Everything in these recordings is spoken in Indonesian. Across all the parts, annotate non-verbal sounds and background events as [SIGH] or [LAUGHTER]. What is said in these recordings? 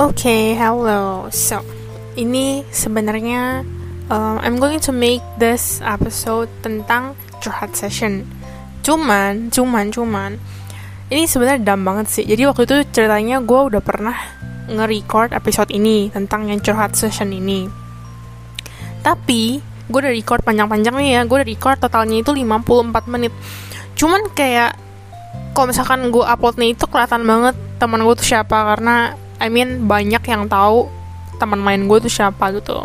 Okay, hello. So, ini sebenarnya um, I'm going to make this episode tentang curhat session. Cuman, cuman, cuman, ini sebenarnya dam banget sih. Jadi waktu itu ceritanya gue udah pernah nge-record episode ini tentang yang curhat session ini. Tapi gue udah record panjang-panjang nih ya. Gue udah record totalnya itu 54 menit. Cuman kayak kalau misalkan gue uploadnya itu kelihatan banget teman gue tuh siapa karena I mean banyak yang tahu teman main gue tuh siapa gitu.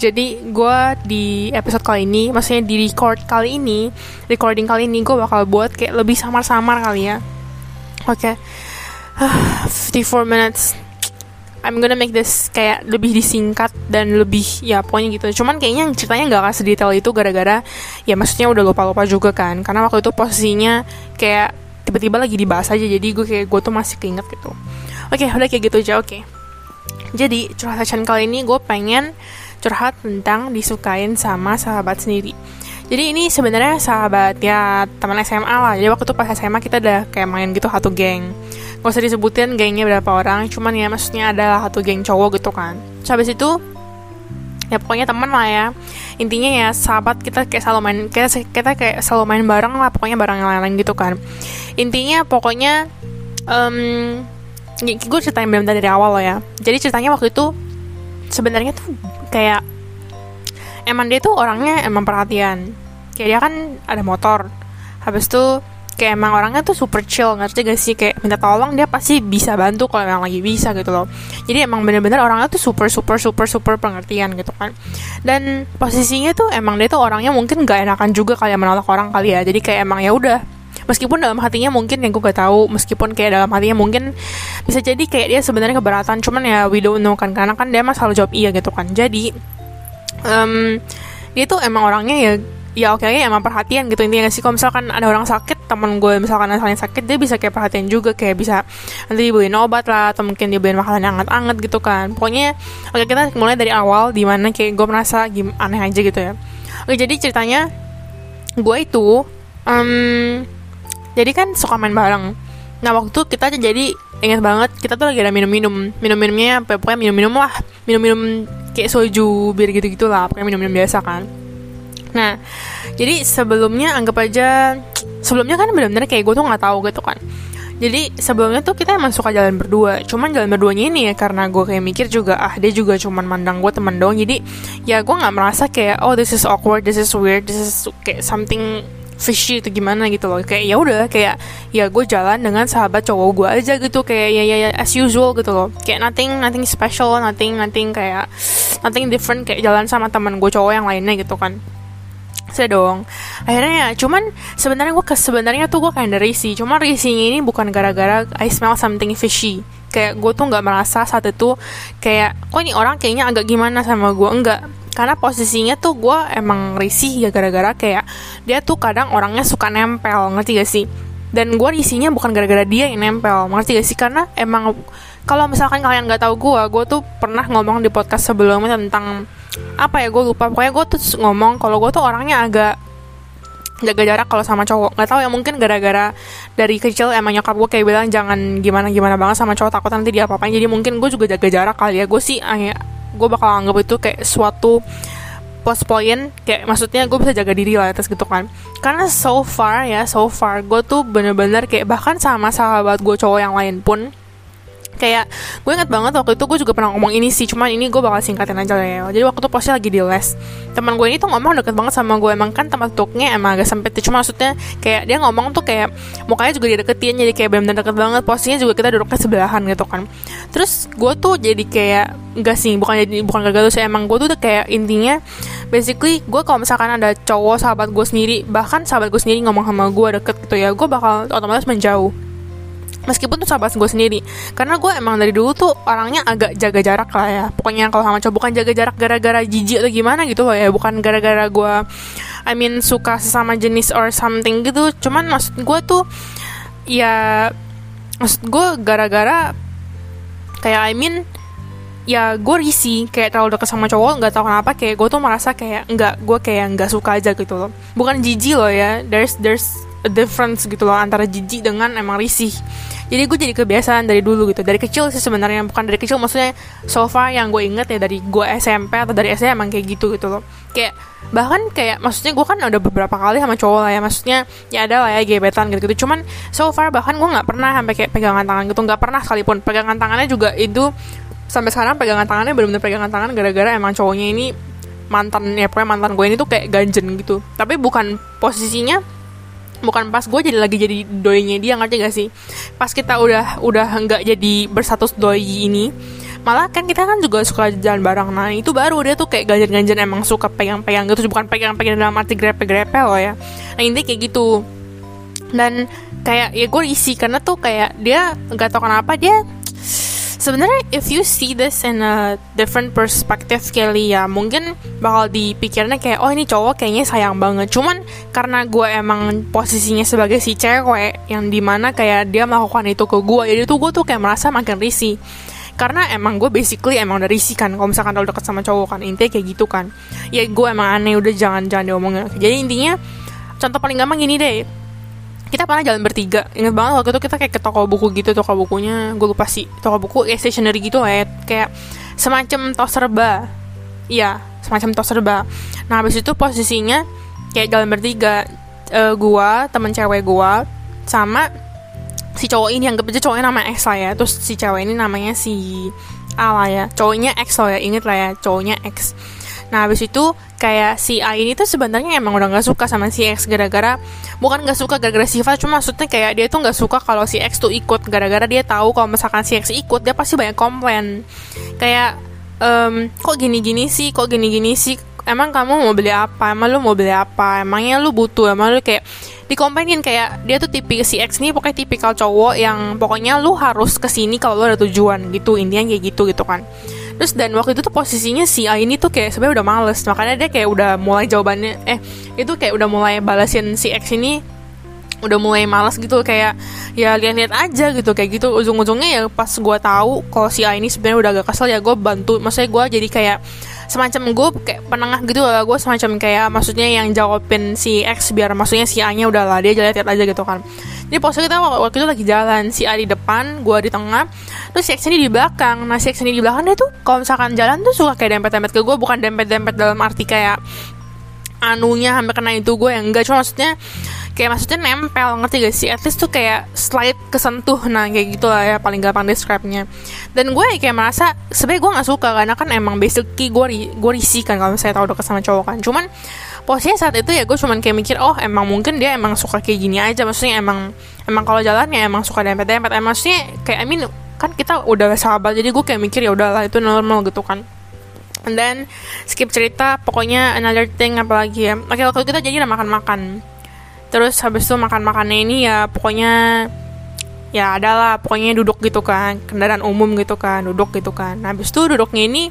Jadi gue di episode kali ini maksudnya di record kali ini recording kali ini gue bakal buat kayak lebih samar-samar kali ya. Oke. [SIGHS] Okay. 54 minutes. I'm gonna make this kayak lebih disingkat dan lebih ya pokoknya gitu. Cuman kayaknya ceritanya nggak akan sedetail itu gara-gara ya maksudnya udah lupa-lupa juga kan. Karena waktu itu posisinya kayak tiba-tiba lagi dibahas aja. Jadi gue kayak gue tuh masih keinget gitu Oke, okay, udah kayak gitu aja, oke. Okay. Jadi, curhat session kali ini gue pengen curhat tentang disukain sama sahabat sendiri. Jadi ini sebenarnya sahabat ya teman SMA lah. Jadi waktu itu pas SMA kita udah kayak main gitu satu geng. Gak usah disebutin gengnya berapa orang, cuman ya maksudnya ada satu geng cowok gitu kan. Terus habis itu ya pokoknya teman lah ya intinya ya sahabat kita kayak selalu main kita, kita kayak selalu main bareng lah pokoknya bareng yang lain-lain gitu kan intinya pokoknya um, gue ceritain benar dari awal loh ya. Jadi ceritanya waktu itu sebenarnya tuh kayak emang dia tuh orangnya emang perhatian. Kayak dia kan ada motor. Habis itu kayak emang orangnya tuh super chill ngerti gak sih? Kayak minta tolong dia pasti bisa bantu kalau emang lagi bisa gitu loh. Jadi emang bener-bener orangnya tuh super super super super pengertian gitu kan. Dan posisinya tuh emang dia tuh orangnya mungkin gak enakan juga kayak menolak orang kali ya. Jadi kayak emang ya udah meskipun dalam hatinya mungkin yang gue gak tahu meskipun kayak dalam hatinya mungkin bisa jadi kayak dia sebenarnya keberatan cuman ya we don't know kan karena kan dia mah selalu jawab iya gitu kan. Jadi um, dia tuh emang orangnya ya ya oke okay, emang perhatian gitu intinya sih? Kalau misalkan ada orang sakit temen gue misalkan asalnya sakit dia bisa kayak perhatian juga kayak bisa nanti dibeliin obat lah atau mungkin dibeliin makanan yang hangat-hangat gitu kan. Pokoknya oke okay, kita mulai dari awal di mana kayak gue merasa aneh aja gitu ya. Oke jadi ceritanya gue itu um, jadi kan suka main bareng. Nah waktu itu kita jadi ingat banget kita tuh lagi ada minum-minum. Minum-minumnya pokoknya minum-minum lah. Minum-minum kayak soju bir gitu-gitu lah pokoknya minum-minum biasa kan. Nah jadi sebelumnya anggap aja sebelumnya kan benar-benar kayak gue tuh nggak tahu gitu kan. Jadi sebelumnya tuh kita emang suka jalan berdua. Cuman jalan berduanya ini ya karena gue kayak mikir juga ah dia juga cuman mandang gue temen doang. Jadi ya gue nggak merasa kayak oh this is awkward this is weird this is kayak something fishy itu gimana gitu loh. Kayak ya udah kayak ya gue jalan dengan sahabat cowok gue aja gitu. Kayak ya, ya ya as usual gitu loh. Kayak nothing nothing special nothing nothing kayak nothing different kayak jalan sama teman gue cowok yang lainnya gitu kan. Saya dong. Akhirnya ya cuman sebenarnya gue sebenarnya tuh gue kayak dari sih cuman risinya ini bukan gara-gara I smell something fishy. Kayak gue tuh nggak merasa saat itu kayak kok ini orang kayaknya agak gimana sama gue enggak karena posisinya tuh gue emang risih ya gara-gara kayak dia tuh kadang orangnya suka nempel ngerti gak sih? Dan gue risihnya bukan gara-gara dia yang nempel ngerti gak sih? Karena emang kalau misalkan kalian nggak tahu gue gue tuh pernah ngomong di podcast sebelumnya tentang apa ya gue lupa. Pokoknya gue tuh ngomong kalau gue tuh orangnya agak jaga jarak kalau sama cowok. Nggak tahu ya mungkin gara-gara dari kecil emang nyokap gue kayak bilang jangan gimana gimana banget sama cowok takut nanti dia apa-apain. Jadi mungkin gue juga jaga jarak kali ya. Gue sih gue bakal anggap itu kayak suatu plus point kayak maksudnya gue bisa jaga diri lah atas gitu kan. Karena so far ya so far gue tuh bener-bener kayak bahkan sama sahabat gue cowok yang lain pun kayak gue inget banget waktu itu gue juga pernah ngomong ini sih cuman ini gue bakal singkatin aja ya. Jadi waktu itu posnya lagi di les. Teman gue ini tuh ngomong deket banget sama gue emang kan tempat duduknya emang agak sempit cuma maksudnya kayak dia ngomong tuh kayak mukanya juga dideketin jadi kayak benar-benar deket banget. Posisinya juga kita duduknya sebelahan gitu kan. Terus gue tuh jadi kayak enggak sih bukan jadi bukan gagal sih emang gue tuh kayak intinya basically gue kalau misalkan ada cowok sahabat gue sendiri bahkan sahabat gue sendiri ngomong sama gue deket gitu ya gue bakal otomatis menjauh meskipun tuh sahabat gue sendiri. Karena gue emang dari dulu tuh orangnya agak jaga jarak lah ya. Pokoknya kalau sama cowok bukan jaga jarak gara-gara jijik atau gimana gitu loh ya. Bukan gara-gara gue I mean suka sesama jenis or something gitu. Cuman maksud gue tuh ya maksud gue gara-gara kayak I mean ya gue risih. Kayak terlalu deket sama cowok nggak tahu kenapa kayak gue tuh merasa kayak nggak gue kayak nggak suka aja gitu loh. Bukan jijik loh ya. There's there's difference gitu loh antara jijik dengan emang risih. Jadi gue jadi kebiasaan dari dulu gitu. Dari kecil sih sebenarnya bukan dari kecil maksudnya so far yang gue inget ya dari gue SMP atau dari SMA emang kayak gitu gitu loh. Kayak bahkan kayak maksudnya gue kan udah beberapa kali sama cowok lah ya maksudnya ya ada lah ya gebetan gitu gitu. Cuman so far bahkan gue nggak pernah sampai kayak pegangan tangan gitu nggak pernah sekalipun. Pegangan tangannya juga itu sampai sekarang pegangan tangannya benar-benar pegangan tangan gara-gara emang cowoknya ini mantan ya pokoknya mantan gue ini tuh kayak ganjen gitu. Tapi bukan posisinya bukan pas gue jadi lagi jadi doinya dia ngerti gak sih? Pas kita udah udah nggak jadi berstatus doi ini malah kan kita kan juga suka jalan bareng. Nah itu baru dia tuh kayak ganjen-ganjen emang suka pegang-pegang gitu bukan pegang-pegang dalam arti grepe-grepe loh ya. Nah intinya kayak gitu. Dan kayak ya gue isi karena tuh kayak dia nggak tau kenapa dia sebenarnya if you see this in a different perspective kali ya mungkin bakal dipikirnya kayak oh ini cowok kayaknya sayang banget. Cuman karena gue emang posisinya sebagai si cewek yang di mana kayak dia melakukan itu ke gue jadi tuh gue tuh kayak merasa makin risih. Karena emang gue basically emang udah risih kan kalau misalkan udah deket sama cowok kan intinya kayak gitu kan. Ya gue emang aneh udah jangan jangan diomongin. Jadi intinya contoh paling gampang gini deh kita pernah jalan bertiga. Inget banget waktu itu kita kayak ke toko buku gitu toko bukunya. Gue lupa sih toko buku ya stationery gitu ya kayak semacam tos serba. Iya semacam tos serba. Nah habis itu posisinya kayak jalan bertiga uh, gue temen cewek gue sama si cowok ini. Yang aja cowoknya nama X lah ya. Terus si cewek ini namanya si A lah ya. Cowoknya X lah ya inget lah ya cowoknya X Nah habis itu kayak si A ini tuh sebenarnya emang udah nggak suka sama si X gara-gara bukan nggak suka gara-gara sifat cuma maksudnya kayak dia tuh nggak suka kalau si X tuh ikut gara-gara dia tahu kalau misalkan si X ikut dia pasti banyak komplain. Kayak um, kok gini-gini sih? Kok gini-gini sih? Emang kamu mau beli apa? Emang lu mau beli apa? Emangnya lu butuh? Emang lu kayak dikomplainin. Kayak dia tuh tipik si X nih pokoknya tipikal cowok yang pokoknya lu harus ke sini kalau lu ada tujuan gitu intinya kayak gitu gitu kan terus dan waktu itu tuh posisinya si A ini tuh kayak sebenarnya udah males. Makanya dia kayak udah mulai jawabannya eh itu kayak udah mulai balasin si X ini udah mulai malas gitu kayak ya lihat-lihat aja gitu kayak gitu. Ujung-ujungnya ya pas gue tahu kalau si A ini sebenarnya udah agak kesel ya gue bantu. Maksudnya gue jadi kayak semacam gue kayak penengah gitu lah gue semacam kayak maksudnya yang jawabin si X biar maksudnya si A nya udah lah dia lihat aja gitu kan jadi posisi kita waktu itu lagi jalan si A di depan gue di tengah. Terus si X ini di belakang. Nah si X ini di belakang dia tuh kalau misalkan jalan tuh suka kayak dempet-dempet ke gue bukan dempet-dempet dalam arti kayak anunya sampai kena itu gue yang enggak. Cuma maksudnya kayak maksudnya nempel ngerti gak sih? At least tuh kayak slide kesentuh. Nah kayak gitu lah ya paling gampang describe-nya. Dan gue kayak merasa sebenarnya gue nggak suka. Karena kan emang basically gue gue risih kan kalau saya tahu deket sama cowok kan. Cuman posisinya saat itu ya gue cuman kayak mikir oh emang mungkin dia emang suka kayak gini aja. Maksudnya emang emang kalau jalan ya emang suka dempet dempet emang maksudnya kayak I mean kan kita udah sahabat jadi gue kayak mikir ya udahlah itu normal gitu kan. And then skip cerita pokoknya another thing apalagi ya. Oke waktu kita jadi udah makan makan terus habis itu makan makannya ini ya pokoknya ya adalah pokoknya duduk gitu kan kendaraan umum gitu kan duduk gitu kan. Nah, habis itu duduknya ini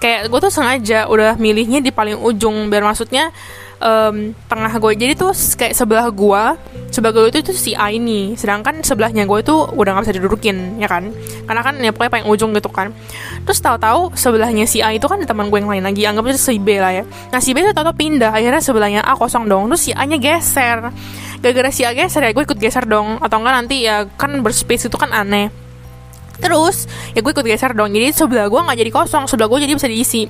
kayak gue tuh sengaja udah milihnya di paling ujung biar maksudnya um, tengah gue jadi tuh kayak sebelah gue sebelah gue itu itu si A ini. Sedangkan sebelahnya gue itu udah nggak bisa didudukin ya kan? Karena kan ya pokoknya paling ujung gitu kan. Terus tahu-tahu sebelahnya si A itu kan teman gue yang lain lagi anggap aja si B lah ya. Nah si B itu tahu-tahu pindah akhirnya sebelahnya A kosong dong. Terus si A nya geser. Gara-gara si A geser ya gue ikut geser dong. Atau enggak nanti ya kan berspace itu kan aneh terus ya gue ikut geser dong. Jadi sebelah gue nggak jadi kosong sebelah gue jadi bisa diisi.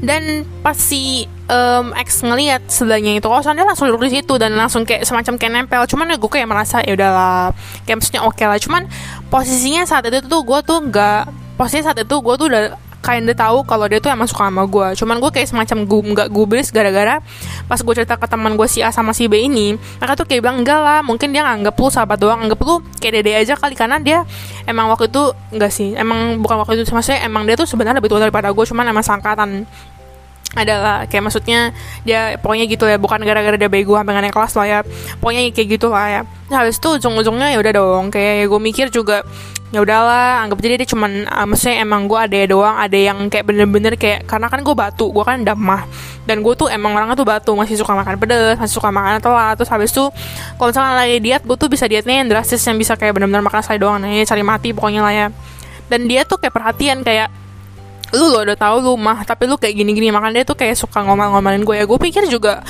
Dan pas si um, X ngelihat sebelahnya itu kosong dia langsung duduk di situ dan langsung kayak semacam kayak nempel. Cuman ya gue kayak merasa ya udahlah kayak maksudnya oke okay lah. Cuman posisinya saat itu tuh gue tuh nggak posisinya saat itu gue tuh udah dia tahu kalau dia tuh emang suka sama gue cuman gue kayak semacam gue nggak gubris gara-gara pas gue cerita ke teman gue si A sama si B ini mereka tuh kayak bilang enggak lah mungkin dia nganggep lu sahabat doang anggap lu kayak dede aja kali. Karena dia emang waktu itu enggak sih emang bukan waktu itu maksudnya emang dia tuh sebenarnya lebih tua daripada gue cuman emang sangkatan adalah kayak maksudnya dia pokoknya gitu ya bukan gara-gara dia bego sampai naik kelas lah ya. Pokoknya kayak gitu lah ya. Nah, habis itu ujung-ujungnya ya udah dong kayak ya gue mikir juga ya udahlah anggap aja dia cuman uh, maksudnya emang gue ada doang ada yang kayak bener-bener kayak karena kan gue batu gue kan damah. Dan gue tuh emang orangnya tuh batu masih suka makan pedes masih suka makan telat. Terus habis itu kalau misalnya lagi diet gue tuh bisa dietnya yang drastis yang bisa kayak bener-bener makan saya doang nah ini cari mati pokoknya lah ya. Dan dia tuh kayak perhatian kayak lu lo udah tahu lu mah tapi lu kayak gini-gini makan dia tuh kayak suka ngomel-ngomelin gue. Ya gue pikir juga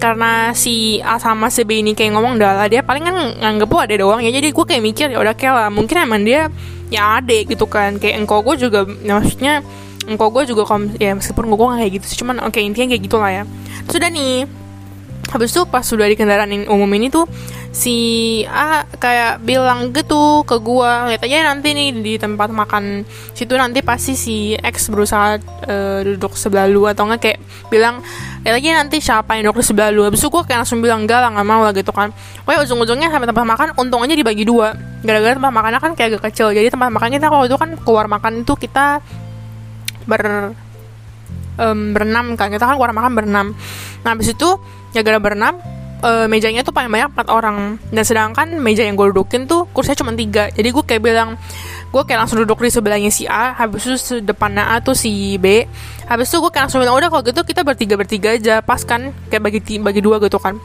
karena si A sama si B ini kayak ngomong lah dia paling kan nganggep gue ada doang ya. Jadi gue kayak mikir ya udah kayak lah mungkin emang dia ya ade gitu kan. Kayak engkau gue juga ya maksudnya engkau gue juga kom ya meskipun gue gue kayak gitu sih cuman oke okay, intinya kayak gitulah ya. Sudah nih habis itu pas sudah di kendaraan umum ini tuh si A kayak bilang gitu ke gua lihat aja nanti nih di tempat makan situ nanti pasti si X berusaha uh, duduk sebelah lu atau enggak kayak bilang lihat aja nanti siapa yang duduk di sebelah lu. Habis itu gua kayak langsung bilang enggak lah nggak mau lah gitu kan. Pokoknya ujung-ujungnya sampai tempat makan untung aja dibagi dua. Gara-gara tempat makannya kan kayak agak kecil jadi tempat makan kita kalau itu kan keluar makan itu kita ber um, berenam kan kita kan keluar makan berenam. Nah habis itu ya gara berenam uh, mejanya tuh paling banyak empat orang. Dan sedangkan meja yang gue dudukin tuh kursinya cuma tiga. Jadi gue kayak bilang gue kayak langsung duduk di sebelahnya si A habis itu depannya A tuh si B. Habis itu gue kayak langsung bilang udah kalau gitu kita bertiga bertiga aja pas kan kayak bagi bagi dua gitu kan.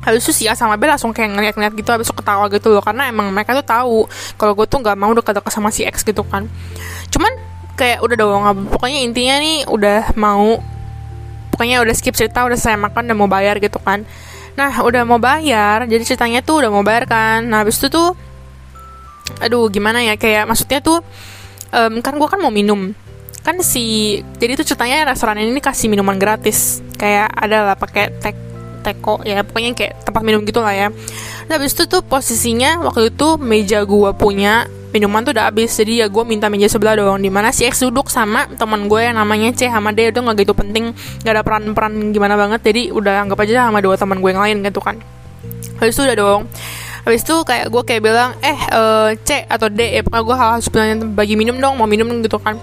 Habis itu si A sama B langsung kayak ngeliat-ngeliat gitu habis itu ketawa gitu loh karena emang mereka tuh tahu kalau gue tuh nggak mau dekat-dekat sama si X gitu kan. Cuman kayak udah dong pokoknya intinya nih udah mau pokoknya udah skip cerita udah saya makan udah mau bayar gitu kan. Nah udah mau bayar Jadi ceritanya tuh udah mau bayar kan. Nah habis itu tuh Aduh gimana ya Kayak maksudnya tuh um, Kan gue kan mau minum. Kan si Jadi tuh ceritanya restoran ini kasih minuman gratis. Kayak ada lah pakai tek teko ya pokoknya kayak tempat minum gitu lah ya. Nah habis itu tuh posisinya waktu itu meja gue punya minuman tuh udah habis jadi ya gue minta meja sebelah doang. Di mana si X duduk sama teman gue yang namanya C sama D itu nggak gitu penting. Nggak ada peran-peran gimana banget jadi udah anggap aja sama dua teman gue yang lain gitu kan. Habis itu udah dong habis itu kayak gue kayak bilang eh uh, C atau D ya pokoknya gue harus bilangnya bagi minum dong mau minum gitu kan.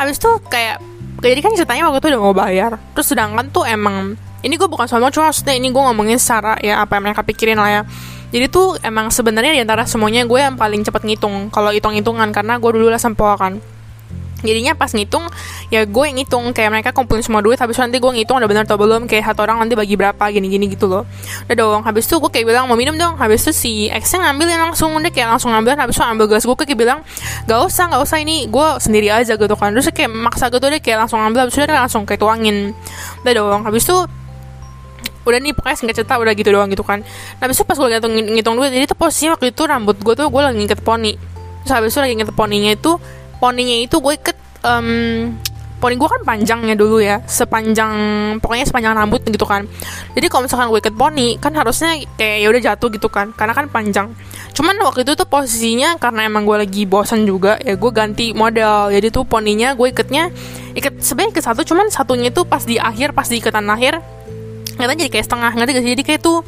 Habis itu kayak jadi kan ceritanya waktu itu udah mau bayar. Terus sedangkan tuh emang ini gue bukan soal cuma maksudnya ini gue ngomongin secara ya apa yang mereka pikirin lah ya jadi tuh emang sebenarnya di antara semuanya gue yang paling cepat ngitung kalau hitung-hitungan karena gue dulu lah sempoa kan. Jadinya pas ngitung ya gue yang ngitung kayak mereka kumpulin semua duit habis nanti gue ngitung udah benar atau belum kayak satu orang nanti bagi berapa gini-gini gitu loh. Udah dong habis itu gue kayak bilang mau minum dong. Habis itu si X nya ngambilin langsung udah kayak langsung ngambil habis itu ambil gelas gue kayak bilang gak usah gak usah ini gue sendiri aja gitu kan. Terus kayak maksa gitu deh kayak langsung ambil habis itu dia langsung kayak tuangin. Udah dong habis itu udah nih pokoknya singkat cerita udah gitu doang gitu kan. Nah besok pas gue ngitung, ngitung duit jadi tuh posisinya waktu itu rambut gue tuh gue lagi ngikat poni. Terus habis itu lagi ngikat poninya itu poninya itu gue iket um, poni gue kan panjangnya dulu ya. Sepanjang pokoknya sepanjang rambut gitu kan. Jadi kalau misalkan gue iket poni kan harusnya kayak ya udah jatuh gitu kan. Karena kan panjang. Cuman waktu itu tuh posisinya karena emang gue lagi bosan juga ya gue ganti model. Jadi tuh poninya gue iketnya iket sebenarnya ke satu cuman satunya tuh pas di akhir pas di iketan akhir ternyata jadi kayak setengah ngerti gak sih? Jadi kayak tuh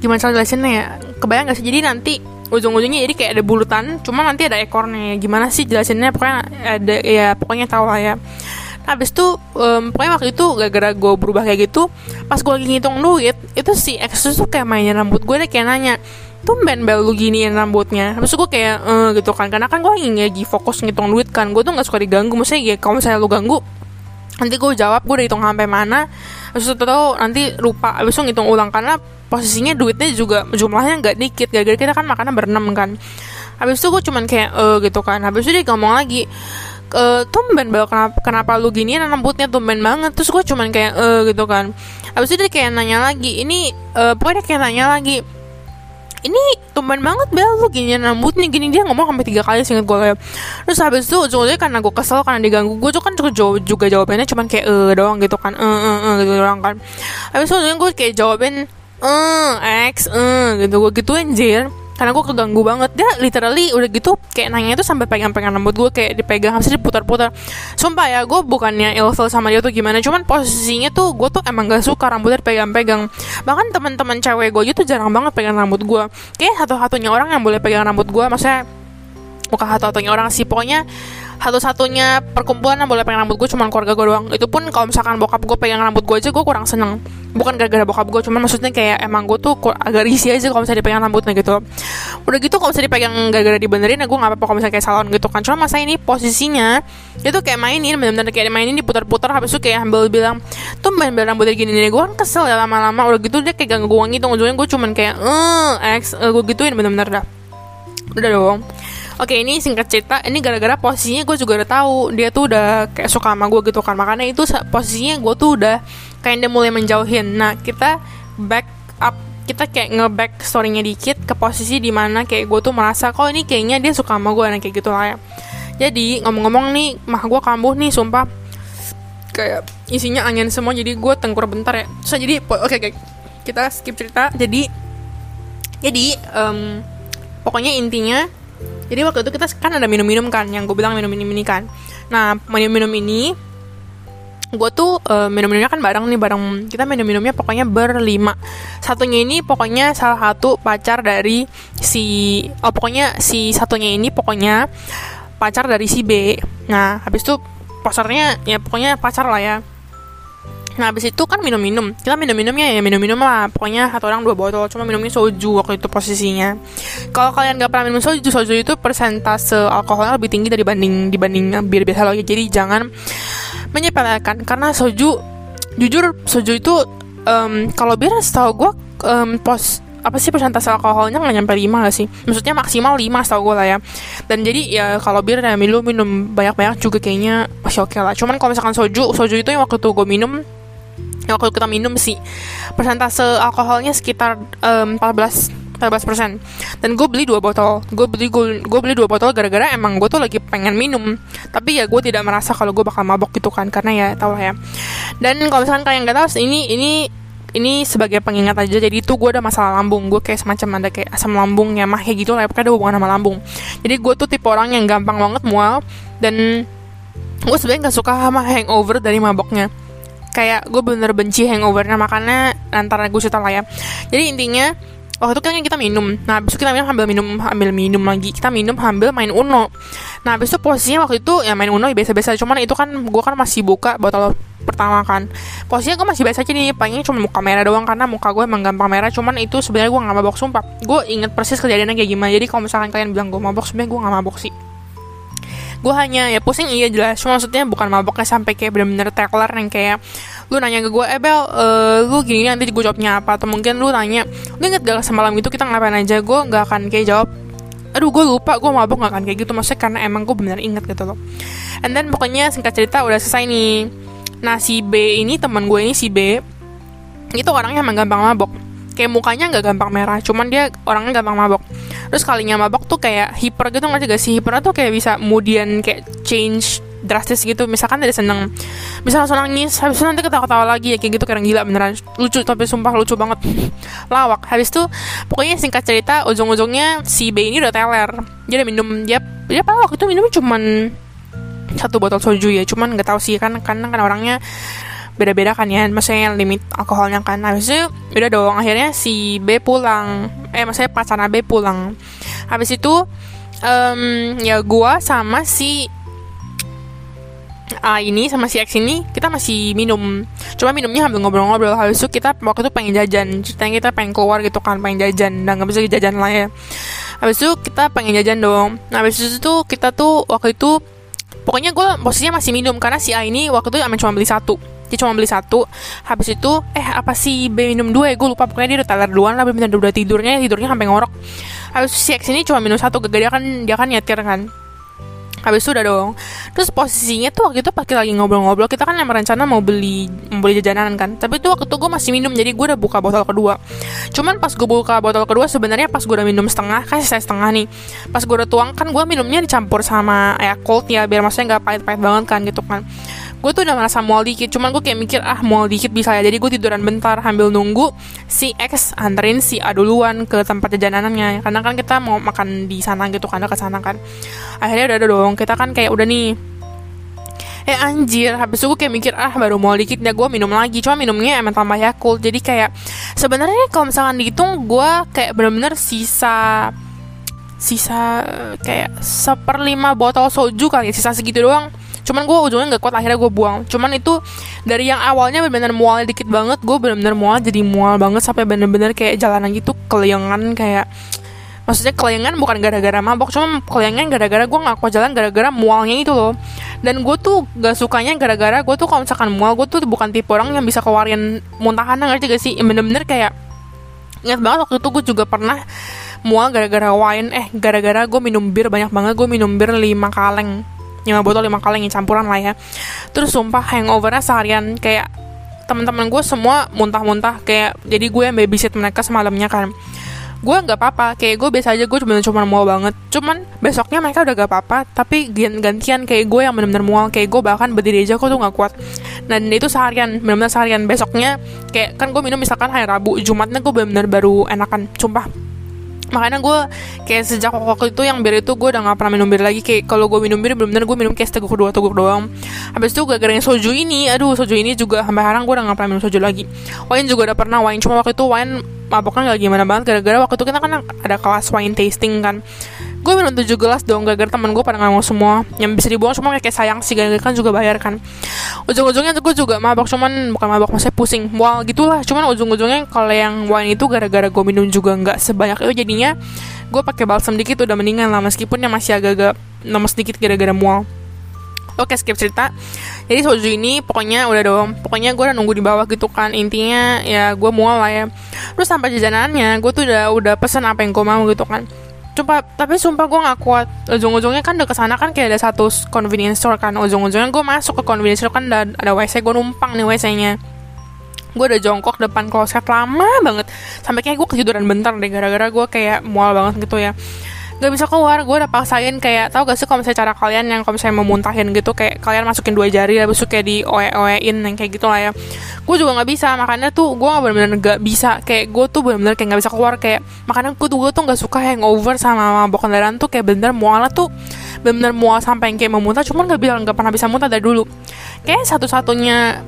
gimana cara jelasinnya ya? Kebayang gak sih? Jadi nanti ujung-ujungnya jadi kayak ada bulutan cuma nanti ada ekornya gimana sih jelasinnya? Pokoknya ada ya pokoknya tahu lah ya. Nah, habis itu um, pokoknya waktu itu gara-gara gue berubah kayak gitu pas gue lagi ngitung duit itu si X tuh kayak mainnya rambut gue deh kayak nanya tumben bel lu giniin rambutnya? Habis itu gue kayak eh, gitu kan. Karena kan gue lagi fokus ngitung duit kan Gue tuh gak suka diganggu. Maksudnya ya kalau misalnya lu ganggu Nanti gue jawab gue udah hitung sampai mana Terus itu tahu nanti lupa Abis itu ngitung ulang. Karena posisinya duitnya juga jumlahnya nggak dikit. Gara-gara kita kan makannya berenam kan. Habis itu gue cuman kayak eh gitu kan. Habis itu dia ngomong lagi e, tumben bel kenapa, kenapa lu gini rambutnya tumben banget. Terus gue cuman kayak eh gitu kan. Habis itu dia kayak nanya lagi ini e, pokoknya dia kayak nanya lagi ini tumben banget Bel. Lu gini rambutnya gini. Dia ngomong sampai tiga kali singkat gue kayak terus habis itu ujung-ujungnya karena gue kesel karena diganggu gue tuh kan juga, juga jawabannya cuman kayak eh doang gitu kan. Eh eh eh gitu doang kan. Habis itu ujungnya gue kayak jawabin eh X eh gitu. Gue gituin jir karena gue keganggu banget. Dia literally udah gitu kayak nanya itu sampai pegang-pegang rambut gue kayak dipegang habis diputar-putar. Sumpah ya gue bukannya ilfil sama dia tuh gimana cuman posisinya tuh gue tuh emang gak suka rambutnya dipegang-pegang. Bahkan teman-teman cewek gue itu jarang banget pegang rambut gue kayak satu-satunya orang yang boleh pegang rambut gue maksudnya bukan satu-satunya orang sih. Pokoknya satu-satunya perkumpulan yang boleh pegang rambut gue cuma keluarga gue doang. Itu pun kalau misalkan bokap gue pegang rambut gue aja gue kurang seneng. Bukan gara-gara bokap gue cuma maksudnya kayak emang gue tuh agak risih aja kalau misalnya dipegang rambutnya gitu. Udah gitu kalau misalnya dipegang gara-gara dibenerin ya gue nggak apa-apa kalau misalnya kayak salon gitu kan. Cuma masa ini posisinya itu kayak mainin benar-benar kayak mainin diputar-putar habis itu kayak ambil bilang tuh main rambutnya gini nih gue kan kesel ya lama-lama. Udah gitu dia kayak ganggu gue gitu ujungnya gue cuman kayak eh X uh, gue gituin bener-bener dah. Udah dong Oke ini singkat cerita ini gara-gara posisinya gue juga udah tahu dia tuh udah kayak suka sama gue gitu kan. Makanya itu posisinya gue tuh udah kayak dia mulai menjauhin. Nah kita back up kita kayak nge-back story-nya dikit ke posisi di mana kayak gue tuh merasa kok ini kayaknya dia suka sama gue nah kayak gitu lah ya. Jadi ngomong-ngomong nih mah gue kambuh nih sumpah. Kayak isinya angin semua jadi gue tengkur bentar ya. So jadi oke okay, okay, kita skip cerita. Jadi jadi um, pokoknya intinya jadi waktu itu kita kan ada minum-minum kan yang gue bilang minum-minum ini kan. Nah minum-minum ini gue tuh uh, minum-minumnya kan bareng nih bareng kita minum-minumnya pokoknya berlima. Satunya ini pokoknya salah satu pacar dari si oh pokoknya si satunya ini pokoknya pacar dari si B. Nah habis itu pasarnya ya pokoknya pacar lah ya Nah habis itu kan minum-minum Kita minum-minumnya ya minum-minum lah Pokoknya satu orang dua botol Cuma minumnya soju waktu itu posisinya Kalau kalian gak pernah minum soju Soju itu persentase alkoholnya lebih tinggi dibanding dibanding bir biasa loh Jadi jangan menyepelekan karena soju jujur soju itu um, kalau bir setahu gue um, pos apa sih persentase alkoholnya nggak nyampe 5 gak sih? Maksudnya maksimal 5 setahu gue lah ya. Dan jadi ya kalau bir ya minum minum banyak-banyak juga kayaknya masih oke okay lah. Cuman kalau misalkan soju, soju itu yang waktu itu gue minum waktu kita minum sih persentase alkoholnya sekitar um, 14 14% dan gue beli dua botol. Gue beli gue beli dua botol gara-gara emang gue tuh lagi pengen minum. Tapi ya gue tidak merasa kalau gue bakal mabok gitu kan karena ya tau lah ya. Dan kalau misalkan kalian nggak tahu ini ini ini sebagai pengingat aja. Jadi itu gue ada masalah lambung. Gue kayak semacam ada kayak asam lambung ya mah kayak gitu lah pokoknya ada hubungan sama lambung. Jadi gue tuh tipe orang yang gampang banget mual dan gue sebenarnya nggak suka sama hangover dari maboknya kayak gue bener benci hangovernya makanya antara gue cerita lah ya. Jadi intinya waktu itu kan kita minum. Nah habis itu kita minum sambil minum ambil minum lagi. Kita minum sambil main uno. Nah habis itu posisinya waktu itu ya main uno ya biasa-biasa. Cuman itu kan gue kan masih buka botol pertama kan. Posisinya gue masih biasa aja nih pengen cuma muka merah doang karena muka gue emang gampang merah. Cuman itu sebenarnya gue nggak mabok sumpah. Gue inget persis kejadiannya kayak gimana. Jadi kalau misalkan kalian bilang gue mabok sebenarnya gue nggak mabok sih gue hanya ya pusing iya jelas. Cuma maksudnya bukan maboknya sampai kayak bener-bener teler yang kayak lu nanya ke gue eh bel uh, lu gini nanti gue jawabnya apa? Atau mungkin lu nanya lu inget gak semalam itu kita ngapain aja? Gue gak akan kayak jawab aduh gue lupa gue mabok gak akan kayak gitu. Maksudnya karena emang gue bener inget gitu loh. And then pokoknya singkat cerita udah selesai nih. Nah si B ini teman gue ini si B itu orangnya emang gampang mabok kayak mukanya nggak gampang merah cuman dia orangnya gampang mabok. Terus kalinya mabok tuh kayak hiper gitu nggak gak sih? Hiper tuh kayak bisa kemudian kayak change drastis gitu. Misalkan dari seneng bisa langsung nangis habis itu nanti ketawa-ketawa lagi ya kayak gitu kayak gila beneran. Lucu tapi sumpah lucu banget. [LAUGHS] Lawak. Habis itu pokoknya singkat cerita ujung-ujungnya si B ini udah teler. Dia udah minum dia dia pada waktu itu minum cuman satu botol soju ya cuman nggak tahu sih kan karena kan orangnya beda-beda kan ya. Maksudnya limit alkoholnya kan. Habis itu udah dong akhirnya si B pulang. Eh maksudnya pacar B pulang. Habis itu um, ya gua sama si A ini sama si X ini kita masih minum. Cuma minumnya sambil ngobrol-ngobrol. Habis itu kita waktu itu pengen jajan. Ceritanya kita pengen keluar gitu kan pengen jajan. Dan nggak bisa jajan lah ya. Habis itu kita pengen jajan dong. Nah habis itu tuh kita tuh waktu itu pokoknya gue posisinya masih minum. Karena si A ini waktu itu cuma beli satu dia cuma beli satu. Habis itu eh apa sih B minum dua ya? Gue lupa pokoknya dia udah teler duluan lah bener udah tidurnya tidurnya sampai ngorok. Habis si X ini cuma minum satu gak dia kan dia kan nyetir kan. Habis itu udah dong. Terus posisinya tuh waktu itu pas kita lagi ngobrol-ngobrol kita kan yang rencana mau beli mau beli jajanan kan. Tapi itu waktu itu gue masih minum jadi gue udah buka botol kedua. Cuman pas gue buka botol kedua sebenarnya pas gue udah minum setengah kan saya setengah nih. Pas gue udah tuang kan gue minumnya dicampur sama ya cold ya biar maksudnya nggak pahit-pahit banget kan gitu kan gue tuh udah merasa mual dikit cuman gue kayak mikir ah mual dikit bisa ya. Jadi gue tiduran bentar sambil nunggu si X anterin si A duluan ke tempat jajanannya. Karena kan kita mau makan di sana gitu karena ke sana kan. Akhirnya udah ada dong kita kan kayak udah nih eh anjir. Habis itu gue kayak mikir ah baru mau dikit ya gue minum lagi. Cuma minumnya emang tambah Yakult. Jadi kayak sebenarnya kalau misalkan dihitung gue kayak bener-bener sisa sisa kayak seperlima botol soju kali ya, sisa segitu doang cuman gue ujungnya nggak kuat akhirnya gue buang. Cuman itu dari yang awalnya benar-benar mual dikit banget gue benar-benar mual jadi mual banget sampai benar-benar kayak jalanan gitu keliangan kayak maksudnya kelayangan bukan gara-gara mabok cuma kelayangan gara-gara gue kuat jalan gara-gara mualnya itu loh. Dan gue tuh gak sukanya gara-gara gue tuh kalau misalkan mual gue tuh bukan tipe orang yang bisa keluarin muntahan ngerti gak sih? Bener-bener kayak ingat banget waktu itu gue juga pernah mual gara-gara wine. Eh gara-gara gue minum bir banyak banget gue minum bir 5 kaleng 5 botol 5 kaleng yang campuran lah ya. Terus sumpah hangovernya seharian kayak teman-teman gue semua muntah-muntah kayak jadi gue yang babysit mereka semalamnya kan. Gue nggak apa-apa kayak gue biasa aja gue cuma cuma mual banget. Cuman besoknya mereka udah gak apa-apa tapi gantian kayak gue yang benar-benar mual kayak gue bahkan berdiri aja kok tuh nggak kuat. Dan itu seharian benar-benar seharian. Besoknya kayak kan gue minum misalkan hari Rabu Jumatnya gue benar-benar baru enakan sumpah makanya gue kayak sejak waktu itu yang bir itu gue udah gak pernah minum bir lagi. Kayak kalau gue minum bir bener-bener gue minum kayak seteguk dua teguk doang. Habis itu gak gara soju ini aduh soju ini juga sampai sekarang gue udah gak pernah minum soju lagi. Wine juga udah pernah wine. Cuma waktu itu wine maboknya gak gimana banget gara-gara waktu itu kita kan ada kelas wine tasting kan gue minum 7 gelas dong gara-gara temen gue pada ngomong semua. Yang bisa dibuang cuma kayak sayang sih gara-gara kan juga bayar kan. Ujung-ujungnya gue juga mabok cuman bukan mabok maksudnya pusing. Mual gitulah. Cuman ujung-ujungnya kalau yang wine itu gara-gara gue minum juga nggak sebanyak itu jadinya gue pakai balsam dikit udah mendingan lah meskipun yang masih agak-agak nomor sedikit gara-gara mual. Oke skip cerita. Jadi soju ini pokoknya udah dong. Pokoknya gue udah nunggu di bawah gitu kan. Intinya ya gue mual lah ya. Terus sampai jajanannya Gue tuh udah udah pesen apa yang gue mau gitu kan Coba, tapi sumpah gue gak kuat. Ujung-ujungnya kan udah ke sana kan kayak ada satu convenience store kan. Ujung-ujungnya gue masuk ke convenience store kan ada, ada WC Gue numpang nih WC-nya Gue udah jongkok depan kloset lama banget. Sampai kayak gue ketiduran bentar deh Gara-gara gue kayak mual banget gitu ya gak bisa keluar. Gue udah paksain kayak tau gak sih kalau misalnya cara kalian yang kalau misalnya mau muntahin gitu kayak kalian masukin dua jari habis itu kayak di oe oein yang kayak gitu lah ya. Gue juga nggak bisa makanya tuh gue gak bener-bener gak bisa. Kayak gue tuh bener-bener kayak nggak bisa keluar. Kayak makanya gue tuh gue tuh nggak suka hangover sama mabok kendaraan tuh kayak bener mual tuh bener-bener mual sampai yang kayak mau muntah cuman gak bilang nggak pernah bisa muntah dari dulu. Kayak satu-satunya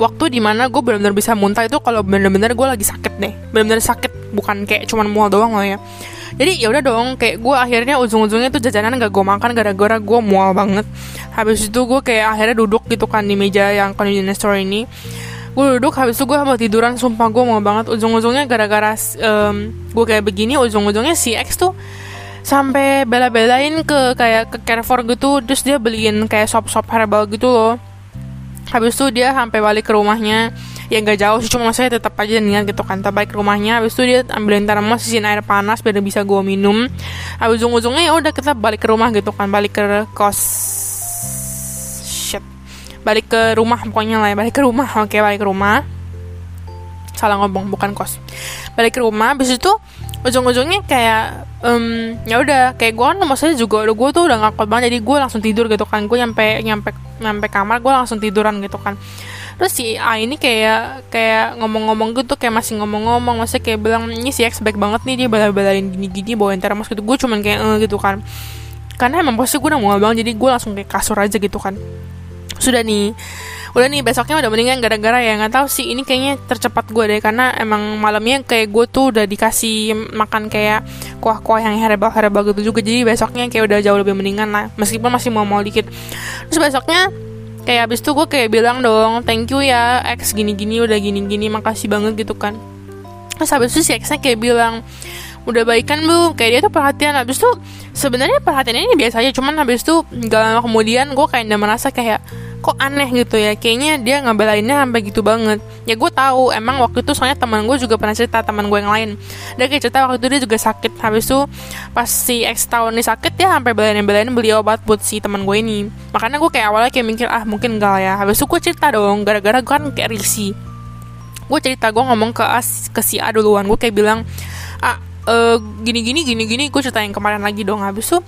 waktu di mana gue bener-bener bisa muntah itu kalau bener-bener gue lagi sakit deh. Bener-bener sakit bukan kayak cuman mual doang loh ya. Jadi ya udah dong kayak gue akhirnya ujung-ujungnya tuh jajanan gak gue makan gara-gara gue mual banget. Habis itu gue kayak akhirnya duduk gitu kan di meja yang convenience store ini. Gue duduk habis itu gue mau tiduran sumpah gue mau banget. Ujung-ujungnya gara-gara um, gue kayak begini ujung-ujungnya si X tuh sampai bela-belain ke kayak ke Carrefour gitu terus dia beliin kayak sop-sop herbal gitu loh. Habis itu dia sampai balik ke rumahnya ya nggak jauh sih cuma saya tetap aja niat gitu kan. Ke rumahnya habis itu dia ambilin termos isiin air panas biar bisa gue minum. Habis ujung-ujungnya ya udah kita balik ke rumah gitu kan balik ke kos. Shit. Balik ke rumah pokoknya lah ya balik ke rumah. Oke balik ke rumah. Salah ngomong bukan kos. Balik ke rumah habis itu ujung-ujungnya kayak um, ya udah kayak gue kan maksudnya juga udah gue tuh udah ngakut banget jadi gue langsung tidur gitu kan. Gue nyampe nyampe nyampe kamar gue langsung tiduran gitu kan terus si A ini kayak kayak ngomong-ngomong gitu kayak masih ngomong-ngomong masih kayak bilang ini si X baik banget nih dia bela-belain gini-gini bawain termos gitu. Gue cuman kayak eh, gitu kan. Karena emang pasti gue udah mau banget jadi gue langsung kayak kasur aja gitu kan. Sudah nih udah nih besoknya udah mendingan gara-gara ya nggak tahu sih ini kayaknya tercepat gue deh karena emang malamnya kayak gue tuh udah dikasih makan kayak kuah-kuah yang herbal-herbal gitu juga jadi besoknya kayak udah jauh lebih mendingan lah meskipun masih mau-mau dikit. Terus besoknya kayak abis itu gue kayak bilang dong thank you ya X gini-gini udah gini-gini makasih banget gitu kan. Terus habis itu si X-nya kayak bilang udah baikan belum kayak dia tuh perhatian. Habis itu sebenarnya perhatian ini biasa aja. Cuman habis itu gak lama kemudian gue kayak udah merasa kayak kok aneh gitu ya. Kayaknya dia ngebelainnya sampai gitu banget. Ya gue tahu. Emang waktu itu soalnya teman gue juga pernah cerita teman gue yang lain. Dia kayak cerita waktu itu dia juga sakit. Habis itu pas si X tahun ini sakit ya sampai belain belain beli obat buat si teman gue ini. Makanya gue kayak awalnya kayak mikir ah mungkin enggak ya. Habis itu gue cerita dong gara-gara gue kan kayak risi gue cerita gue ngomong ke as ke si A duluan. Gue kayak bilang ah uh, gini gini gini gini gue ceritain kemarin lagi dong. Habis tuh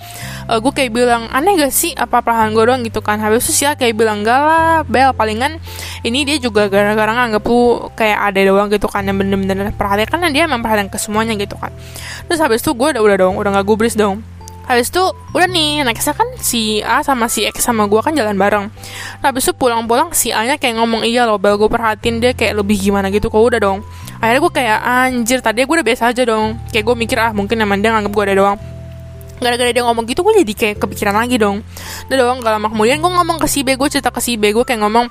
uh, gue kayak bilang aneh gak sih apa perasaan gue doang? Gitu kan. Habis itu sih kayak bilang gak lah bel palingan ini dia juga gara-gara nganggep lu kayak ada doang gitu kan yang bener-bener perhatian. Karena dia emang perhatian ke semuanya gitu kan. Terus habis itu gue udah udah dong udah gak gubris dong. Habis itu udah nih nextnya kan si A sama si X sama gue kan jalan bareng. Nah, Habis itu pulang-pulang si A nya kayak ngomong iya loh Bel gue perhatiin dia kayak lebih gimana gitu. Kok udah dong akhirnya gue kayak anjir tadi gue udah biasa aja dong. Kayak gue mikir ah mungkin emang dia nganggep gue ada doang. Gara-gara dia ngomong gitu gue jadi kayak kepikiran lagi dong. Udah dong gak lama kemudian gue ngomong ke si B gue cerita ke si B gue kayak ngomong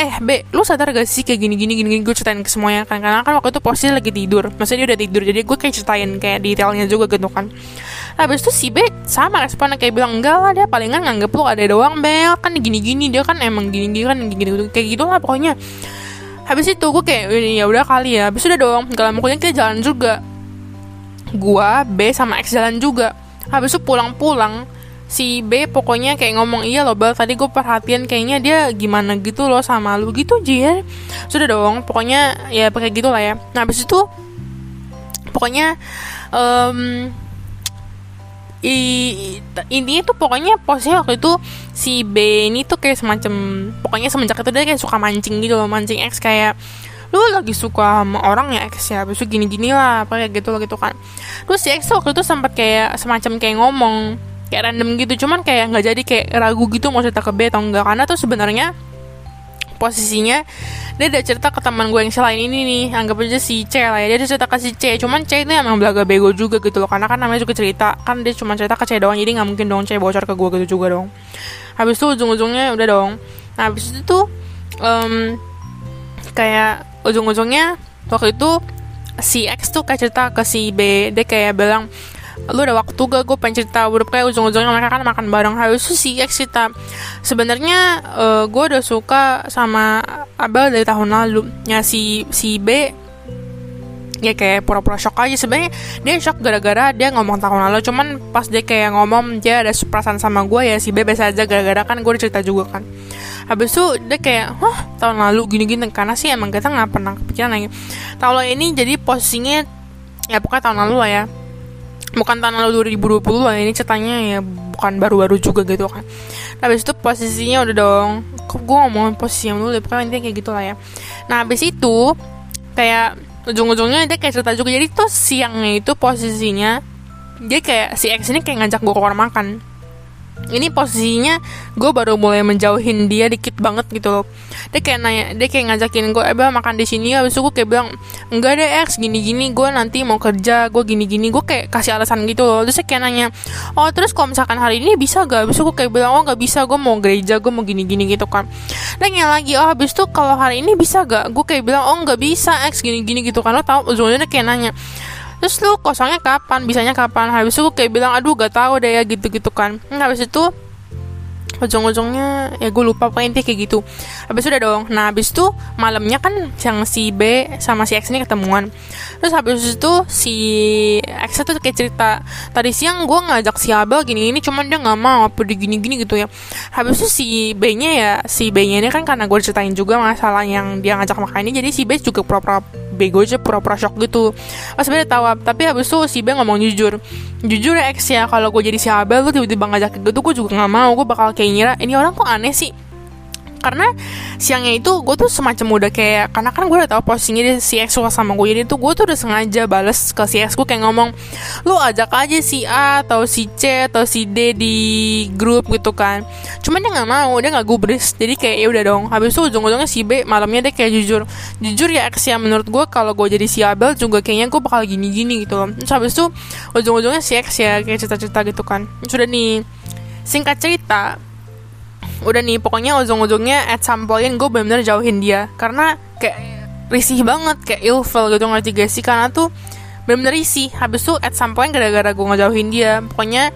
eh B lu sadar gak sih kayak gini gini gini, gini. gue ceritain ke semuanya kan karena kan waktu itu posisi lagi tidur. Maksudnya dia udah tidur jadi gue kayak ceritain kayak detailnya juga gitu kan. Habis itu si B sama responnya kayak bilang enggak lah dia palingan nganggep lu ada doang Bel. Kan gini gini dia kan emang gini gini kan gini gini kayak gitu lah pokoknya habis itu gue kayak ya udah kali ya. Habis udah dong lama kemudian kita jalan juga. Gua B sama X jalan juga. Habis itu pulang-pulang si B pokoknya kayak ngomong iya loh bal tadi gue perhatian kayaknya dia gimana gitu loh sama lu. Gitu Jir. Sudah dong pokoknya ya pakai gitu lah ya. Nah habis itu pokoknya um, i, ini tuh pokoknya posisinya waktu itu si B ini tuh kayak semacam pokoknya semenjak itu dia kayak suka mancing gitu loh mancing X kayak lu lagi suka sama orang ya X ya besok gini-gini lah apa kayak gitu loh gitu kan. Terus si X waktu itu sempat kayak semacam kayak ngomong kayak random gitu cuman kayak nggak jadi kayak ragu gitu mau cerita ke B atau enggak karena tuh sebenarnya posisinya dia udah cerita ke teman gue yang selain ini nih anggap aja si C lah ya dia cerita ke si C cuman C itu emang belaga bego juga gitu loh karena kan namanya juga cerita kan dia cuma cerita ke C doang jadi nggak mungkin dong C bocor ke gue gitu juga dong. Habis itu ujung-ujungnya udah dong. Nah habis itu tuh um, kayak ujung-ujungnya waktu itu si X tuh kayak cerita ke si B dia kayak bilang lu ada waktu gak? Gue pengen cerita udah kayak ujung-ujungnya mereka kan makan bareng. Harus si X cerita sebenarnya uh, eh, gue udah suka sama Abel dari tahun lalu. Ya si si B ya kayak pura-pura shock aja. Sebenarnya dia shock gara-gara dia ngomong tahun lalu. Cuman pas dia kayak ngomong dia ada perasaan sama gue ya si B biasa aja. Gara-gara kan gue cerita juga kan. Habis itu dia kayak wah tahun lalu gini-gini? Karena sih emang kita nggak pernah kepikiran lagi. Tahun ini jadi posisinya ya pokoknya tahun lalu lah ya bukan tahun lalu 2020 lah ini ceritanya ya bukan baru-baru juga gitu kan. Habis itu posisinya udah dong. Kok gue ngomongin posisinya dulu ya pokoknya intinya kayak gitu lah ya. Nah habis itu kayak ujung-ujungnya dia kayak cerita juga. Jadi tuh siangnya itu posisinya dia kayak si X ini kayak ngajak gue keluar makan ini posisinya gue baru mulai menjauhin dia dikit banget gitu loh. Dia kayak nanya dia kayak ngajakin gue eh makan di sini. Habis itu gue kayak bilang enggak deh X gini gini gue nanti mau kerja gue gini gini gue kayak kasih alasan gitu loh. Terus kayak nanya oh terus kalau misalkan hari ini bisa gak itu gue kayak bilang oh nggak bisa gue mau gereja gue mau gini gini gitu kan. Dan yang lagi oh habis itu kalau hari ini bisa gak gue kayak bilang oh nggak bisa X gini gini gitu kan. Lo tau ujungnya kayak nanya terus lu kosongnya kapan? Bisanya kapan? Habis itu kayak bilang aduh gak tahu deh ya gitu gitu kan. Nah, habis itu ujung-ujungnya ya gue lupa apa intinya kayak gitu. Habis itu udah dong. Nah habis itu malamnya kan yang si B sama si X ini ketemuan. Terus habis itu si X itu kayak cerita tadi siang gue ngajak si Abel gini ini cuman dia nggak mau apa di gini gini gitu ya. Habis itu si B nya ya si B nya ini kan karena gue ceritain juga masalah yang dia ngajak makan ini jadi si B juga pura-pura bego aja pura-pura shock gitu. Pas B tahu tapi habis itu si B ngomong jujur. Jujur ya X ya kalau gue jadi si Abel lu tiba-tiba ngajak gitu gue juga nggak mau. Gue bakal kayak ngira ini orang kok aneh sih karena siangnya itu gue tuh semacam udah kayak karena kan gue udah tahu dia si X sama gue jadi tuh gue tuh udah sengaja bales ke si X. Gue kayak ngomong lu ajak aja si A atau si C atau si D di grup gitu kan. Cuman dia nggak mau dia nggak gubris. Jadi kayak ya udah dong. Habis itu ujung-ujungnya si B malamnya dia kayak jujur jujur ya X ya. Menurut gue kalau gue jadi si Abel juga kayaknya gue bakal gini-gini gitu loh. Terus habis itu ujung-ujungnya si X ya kayak cerita-cerita gitu kan. Sudah nih singkat cerita udah nih pokoknya ujung-ujungnya at some point gue bener-bener jauhin dia. Karena kayak risih banget kayak ilfil gitu ngerti gak sih? Karena tuh bener-bener risih. Habis tuh at some point gara-gara gue ngejauhin dia. Pokoknya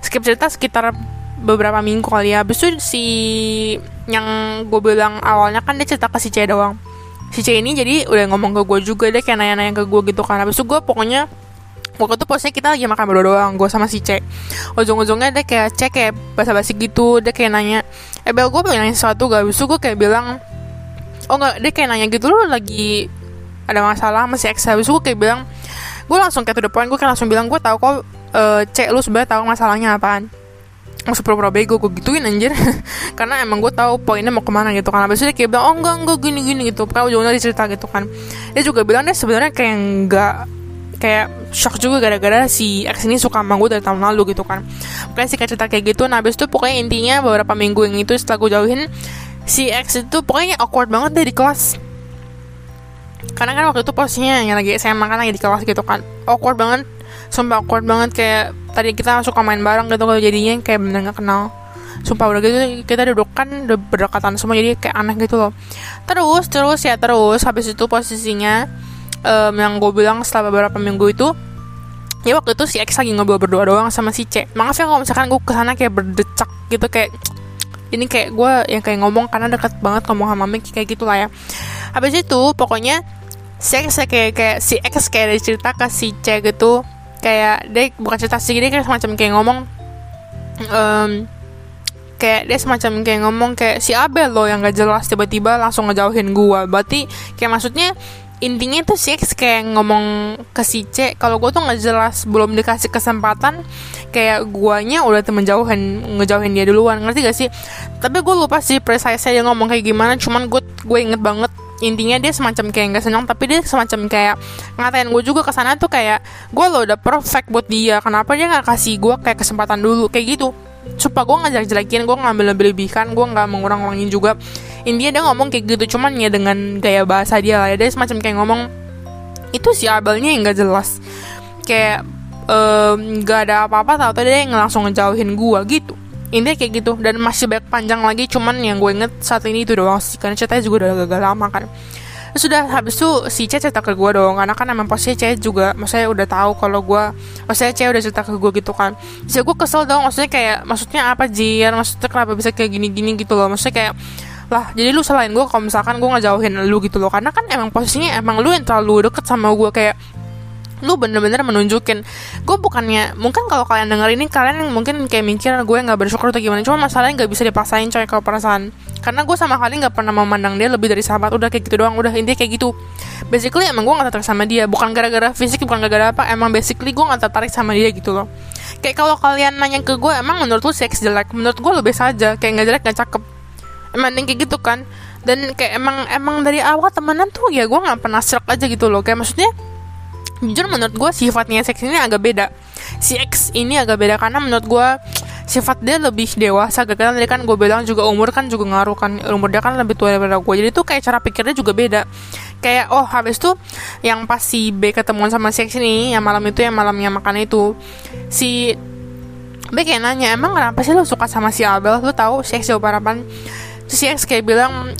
skip cerita sekitar beberapa minggu kali ya. Habis tuh si yang gue bilang awalnya kan dia cerita ke si C doang. Si C ini jadi udah ngomong ke gue juga dia kayak nanya-nanya ke gue gitu kan. Habis itu gue pokoknya waktu itu posnya kita lagi makan berdua doang gue sama si C. Ujung-ujungnya dia kayak C kayak basa-basi gitu dia kayak nanya eh bel gue pengen nanya sesuatu gak? Bisa gue kayak bilang oh nggak dia kayak nanya gitu loh lagi ada masalah masih X. Habis gue kayak bilang gue langsung kayak to the point gue kayak langsung bilang gue tahu kok uh, C lu sebenarnya tahu masalahnya apaan. Maksud pura-pura bego gue gituin anjir. [LAUGHS] Karena emang gue tahu poinnya mau ke mana gitu kan. Habis itu dia kayak bilang Oh enggak enggak gini gini gitu. Pokoknya ujungnya dicerita gitu kan. Dia juga bilang dia sebenarnya kayak enggak kayak shock juga gara-gara si X ini suka sama gue dari tahun lalu gitu kan. Pokoknya sih cerita kayak gitu. Nah abis itu pokoknya intinya beberapa minggu yang itu setelah gue jauhin si X itu pokoknya awkward banget deh di kelas. Karena kan waktu itu posisinya yang lagi saya makan lagi di kelas gitu kan. Awkward banget. Sumpah awkward banget. Kayak tadi kita suka main bareng gitu kalau jadinya kayak bener gak kenal. Sumpah udah gitu kita duduk kan udah berdekatan semua jadi kayak aneh gitu loh. Terus terus ya terus habis itu posisinya um, yang gue bilang setelah beberapa minggu itu ya waktu itu si X lagi ngobrol berdua doang sama si C. Maaf ya kalau misalkan gue ke sana kayak berdecak gitu kayak ini kayak gue yang kayak ngomong karena deket banget ngomong sama Mik kayak gitulah ya. Habis itu pokoknya si X kayak kayak si X kayak ada cerita ke si C gitu. Kayak dia bukan cerita sih dia kayak semacam kayak ngomong um, kayak dia semacam kayak ngomong kayak si Abel loh yang gak jelas tiba-tiba langsung ngejauhin gua. Berarti kayak maksudnya intinya tuh si X kayak ngomong ke si C kalau gue tuh nggak jelas belum dikasih kesempatan kayak guanya udah temen jauhin ngejauhin dia duluan ngerti gak sih? Tapi gue lupa sih precise dia ngomong kayak gimana cuman gue gue inget banget intinya dia semacam kayak nggak senang tapi dia semacam kayak ngatain gue juga ke sana tuh kayak gue lo udah perfect buat dia kenapa dia nggak kasih gue kayak kesempatan dulu? Kayak gitu supaya gue nggak jelek-jelekin gue ngambil lebih lebihkan gue nggak mengurang-urangin juga. India dia ngomong kayak gitu cuman ya dengan gaya bahasa dia lah ya. Dia semacam kayak ngomong itu si Abelnya yang gak jelas. Kayak nggak um, ada apa-apa tau tadi dia yang langsung ngejauhin gue gitu. Intinya kayak gitu dan masih banyak panjang lagi cuman yang gue inget saat ini itu doang sih karena ceritanya juga udah gagal lama kan sudah habis itu si C cerita ke gue dong karena kan emang posisi C juga maksudnya udah tahu kalau gue maksudnya C udah cerita ke gue gitu kan. Jadi gue kesel dong maksudnya kayak maksudnya apa Jir maksudnya kenapa bisa kayak gini-gini gitu loh? Maksudnya kayak lah jadi lu selain gue kalau misalkan gue ngejauhin lu gitu loh. Karena kan emang posisinya emang lu yang terlalu deket sama gue kayak lu bener-bener menunjukin. Gue bukannya mungkin kalau kalian denger ini kalian mungkin kayak mikir gue nggak bersyukur atau gimana. Cuma masalahnya nggak bisa dipaksain coy kalau perasaan. Karena gue sama kali nggak pernah memandang dia lebih dari sahabat udah kayak gitu doang udah intinya kayak gitu. Basically emang gue nggak tertarik sama dia. Bukan gara-gara fisik bukan gara-gara apa. Emang basically gue nggak tertarik sama dia gitu loh. Kayak kalau kalian nanya ke gue emang menurut lu seks jelek? Menurut gue lebih saja kayak nggak jelek nggak cakep. Emang kayak gitu kan. Dan kayak emang emang dari awal temenan tuh ya gue nggak pernah serak aja gitu loh. Kayak maksudnya jujur menurut gue sifatnya seks ini agak beda. Si X ini agak beda karena menurut gue sifat dia lebih dewasa karena tadi kan gue bilang juga umur kan juga ngaruh kan umur dia kan lebih tua daripada gue jadi tuh kayak cara pikirnya juga beda. Kayak oh habis tuh yang pas si B ketemuan sama si X ini yang malam itu yang malamnya makan itu si B kayak nanya emang kenapa sih lo suka sama si Abel? Lo tahu si X jawab harapan? Si X kayak bilang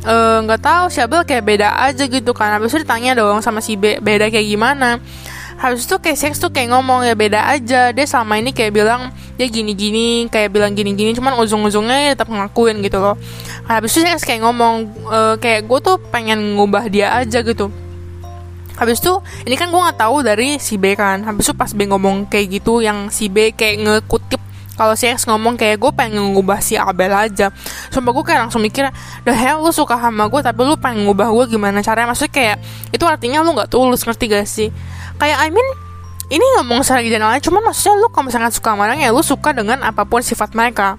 nggak e, tahu si Abel kayak beda aja gitu kan. Habis itu ditanya dong sama si B beda kayak gimana habis itu kayak Sex tuh kayak ngomong ya beda aja. Dia selama ini kayak bilang dia gini-gini kayak bilang gini-gini cuman ujung-ujungnya tetap ngakuin gitu loh. Habis itu Sex kayak ngomong e, kayak gue tuh pengen ngubah dia aja gitu. Habis itu ini kan gue nggak tahu dari si B kan. Habis itu pas B ngomong kayak gitu yang si B kayak ngekutip kalau si X ngomong kayak gue pengen ngubah si Abel aja. Sumpah gue kayak langsung mikir The hell lu suka sama gue tapi lu pengen ngubah gue gimana caranya? Maksudnya kayak itu artinya lu gak tulus ngerti gak sih Kayak I mean ini ngomong secara general cuman maksudnya lu kalau misalkan suka sama orang ya lu suka dengan apa pun sifat mereka.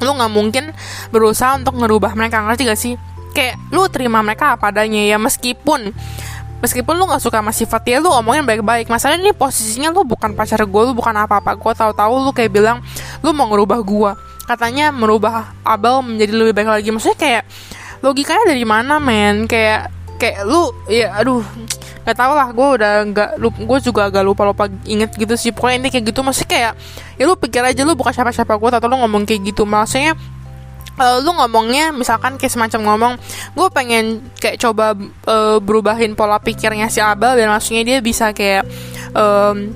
Lu nggak mungkin berusaha untuk ngerubah mereka ngerti gak sih? Kayak lu terima mereka apa adanya ya meskipun meskipun lu nggak suka sama sifat dia lu omongin baik-baik. Masalahnya ini posisinya lu bukan pacar gue lu bukan apa-apa. Gue tahu-tahu lu kayak bilang lu mau ngerubah gue katanya merubah Abel menjadi lebih baik lagi. Maksudnya kayak logikanya dari mana men? Kayak kayak lu ya aduh nggak tau lah gue udah nggak gue juga agak lupa lupa inget gitu sih pokoknya ini kayak gitu masih kayak ya lu pikir aja lu bukan siapa siapa gue atau lu ngomong kayak gitu maksudnya uh, lu ngomongnya misalkan kayak semacam ngomong gue pengen kayak coba uh, berubahin pola pikirnya si Abel biar maksudnya dia bisa kayak um,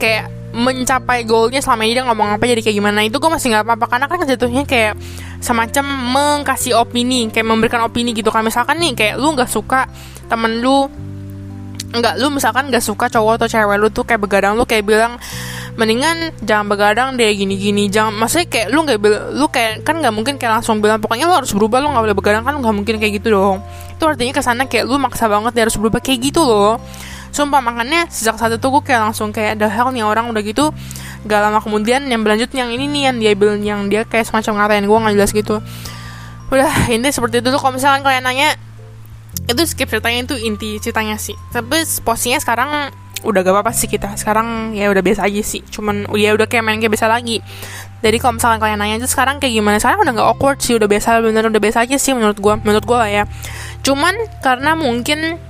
kayak mencapai goalnya selama ini dia ngomong apa jadi kayak gimana itu gue masih nggak apa-apa karena kan jatuhnya kayak semacam mengkasih opini kayak memberikan opini gitu kan. Misalkan nih kayak lu nggak suka temen lu nggak lu misalkan nggak suka cowok atau cewek lu tuh kayak begadang lu kayak bilang mendingan jangan begadang deh gini-gini. Jangan maksudnya kayak lu nggak lu kayak kan nggak mungkin kayak langsung bilang pokoknya lu harus berubah lu nggak boleh begadang. Kan nggak mungkin kayak gitu dong. Itu artinya ke sana kayak lu maksa banget dia harus berubah kayak gitu loh. Sumpah makanya sejak saat itu gue kayak langsung kayak the hell nih orang udah gitu gak lama kemudian yang berlanjut yang ini nih yang dia bilang yang dia kayak semacam ngatain. Gue nggak jelas gitu. Udah ini seperti itu tuh kalau misalkan kalian nanya itu skip ceritanya itu inti ceritanya sih. Tapi posisinya sekarang udah gak apa-apa sih kita. Sekarang ya udah biasa aja sih. Cuman ya udah kayak main kayak biasa lagi. Jadi kalau misalkan kalian nanya aja sekarang kayak gimana? Sekarang udah gak awkward sih. Udah biasa bener udah biasa aja sih menurut gue menurut gue lah ya. Cuman karena mungkin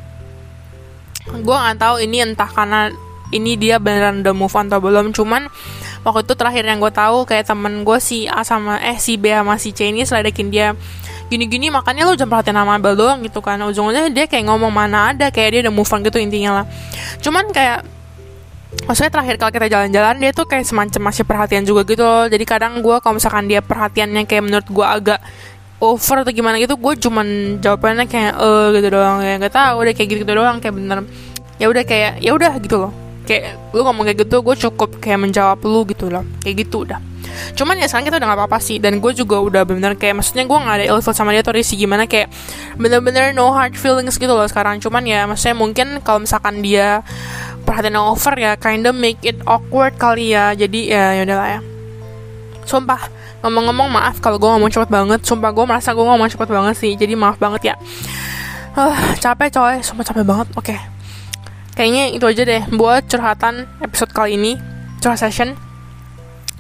gue nggak tahu ini entah karena ini dia beneran udah move on atau belum. Cuman waktu itu terakhir yang gue tahu kayak temen gue si A sama eh si B sama si C ini seledekin dia. Gini-gini makanya lo jangan perhatian sama Abel doang gitu kan. Ujung-ujungnya dia kayak ngomong mana ada kayak dia udah move on gitu intinya lah. Cuman kayak maksudnya terakhir kalau kita jalan-jalan dia tuh kayak semacam masih perhatian juga gitu loh. Jadi kadang gue kalau misalkan dia perhatiannya kayak menurut gue agak over atau gimana gitu gue cuman jawabannya kayak eh gitu doang. Ya nggak tahu udah kayak gitu, gitu doang kayak bener. Ya udah kayak ya udah gitu loh kayak lu ngomong kayak gitu gue cukup kayak menjawab lu gitu loh. Kayak gitu udah. Cuman ya sekarang kita udah gak apa-apa sih dan gue juga udah bener kayak maksudnya gue gak ada ilfil sama dia tuh sih gimana kayak bener-bener no hard feelings gitu loh sekarang. Cuman ya maksudnya mungkin kalau misalkan dia perhatian over ya kinda make it awkward kali ya. Jadi ya yaudahlah ya. Sumpah ngomong-ngomong maaf kalau gue ngomong cepet banget. Sumpah gue merasa gue ngomong cepet banget sih. Jadi maaf banget ya. Uh, capek coy sumpah capek banget. Oke. okay. Kayaknya itu aja deh buat curhatan episode kali ini curhat session.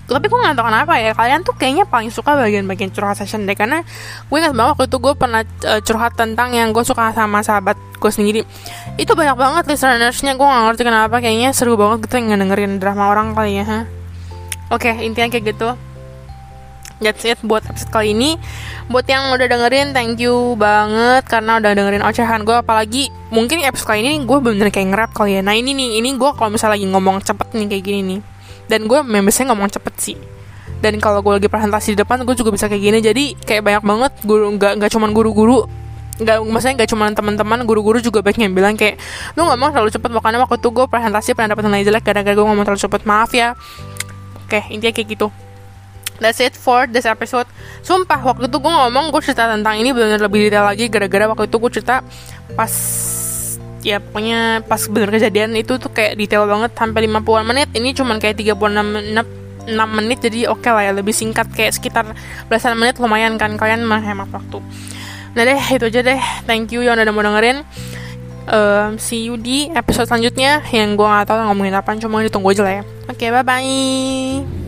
Tapi gue gak tau kenapa ya kalian tuh kayaknya paling suka bagian-bagian curhat session deh. Karena gue ingat banget waktu itu gue pernah uh, curhat tentang yang gue suka sama sahabat gue sendiri. Itu banyak banget listenersnya gue gak ngerti kenapa. Kayaknya seru banget gitu dengerin drama orang kali ya oke okay, intinya kayak gitu That's it buat episode kali ini. Buat yang udah dengerin thank you banget Karena udah dengerin ocehan gue Apalagi mungkin episode kali ini gue bener-bener kayak ngerap kali ya. Nah ini nih, ini gue kalau misalnya lagi ngomong cepet nih kayak gini nih. Dan gue biasanya ngomong cepet sih. Dan kalau gue lagi presentasi di depan gue juga bisa kayak gini. Jadi kayak banyak banget guru nggak nggak cuman guru-guru. Nggak maksudnya nggak cuma teman-teman guru-guru juga banyak yang bilang kayak lu ngomong terlalu cepet. Makanya waktu itu gue presentasi pernah dapat nilai jelek gara-gara gue ngomong terlalu cepet. Maaf ya. Oke intinya kayak gitu That's it for this episode. Sumpah waktu itu gue ngomong gue cerita tentang ini benar lebih detail lagi gara-gara waktu itu gue cerita pas ya pokoknya pas bener kejadian itu tuh kayak detail banget sampai 50 menit. Ini cuman kayak 36 menit 6 menit jadi oke okay lah ya lebih singkat kayak sekitar belasan menit lumayan kan kalian menghemat waktu. Nah deh itu aja deh. Thank you yang udah mau dengerin. Um, see you di episode selanjutnya. Yang gue gak tau ngomongin apa cuma ditunggu aja lah ya. Oke okay, bye bye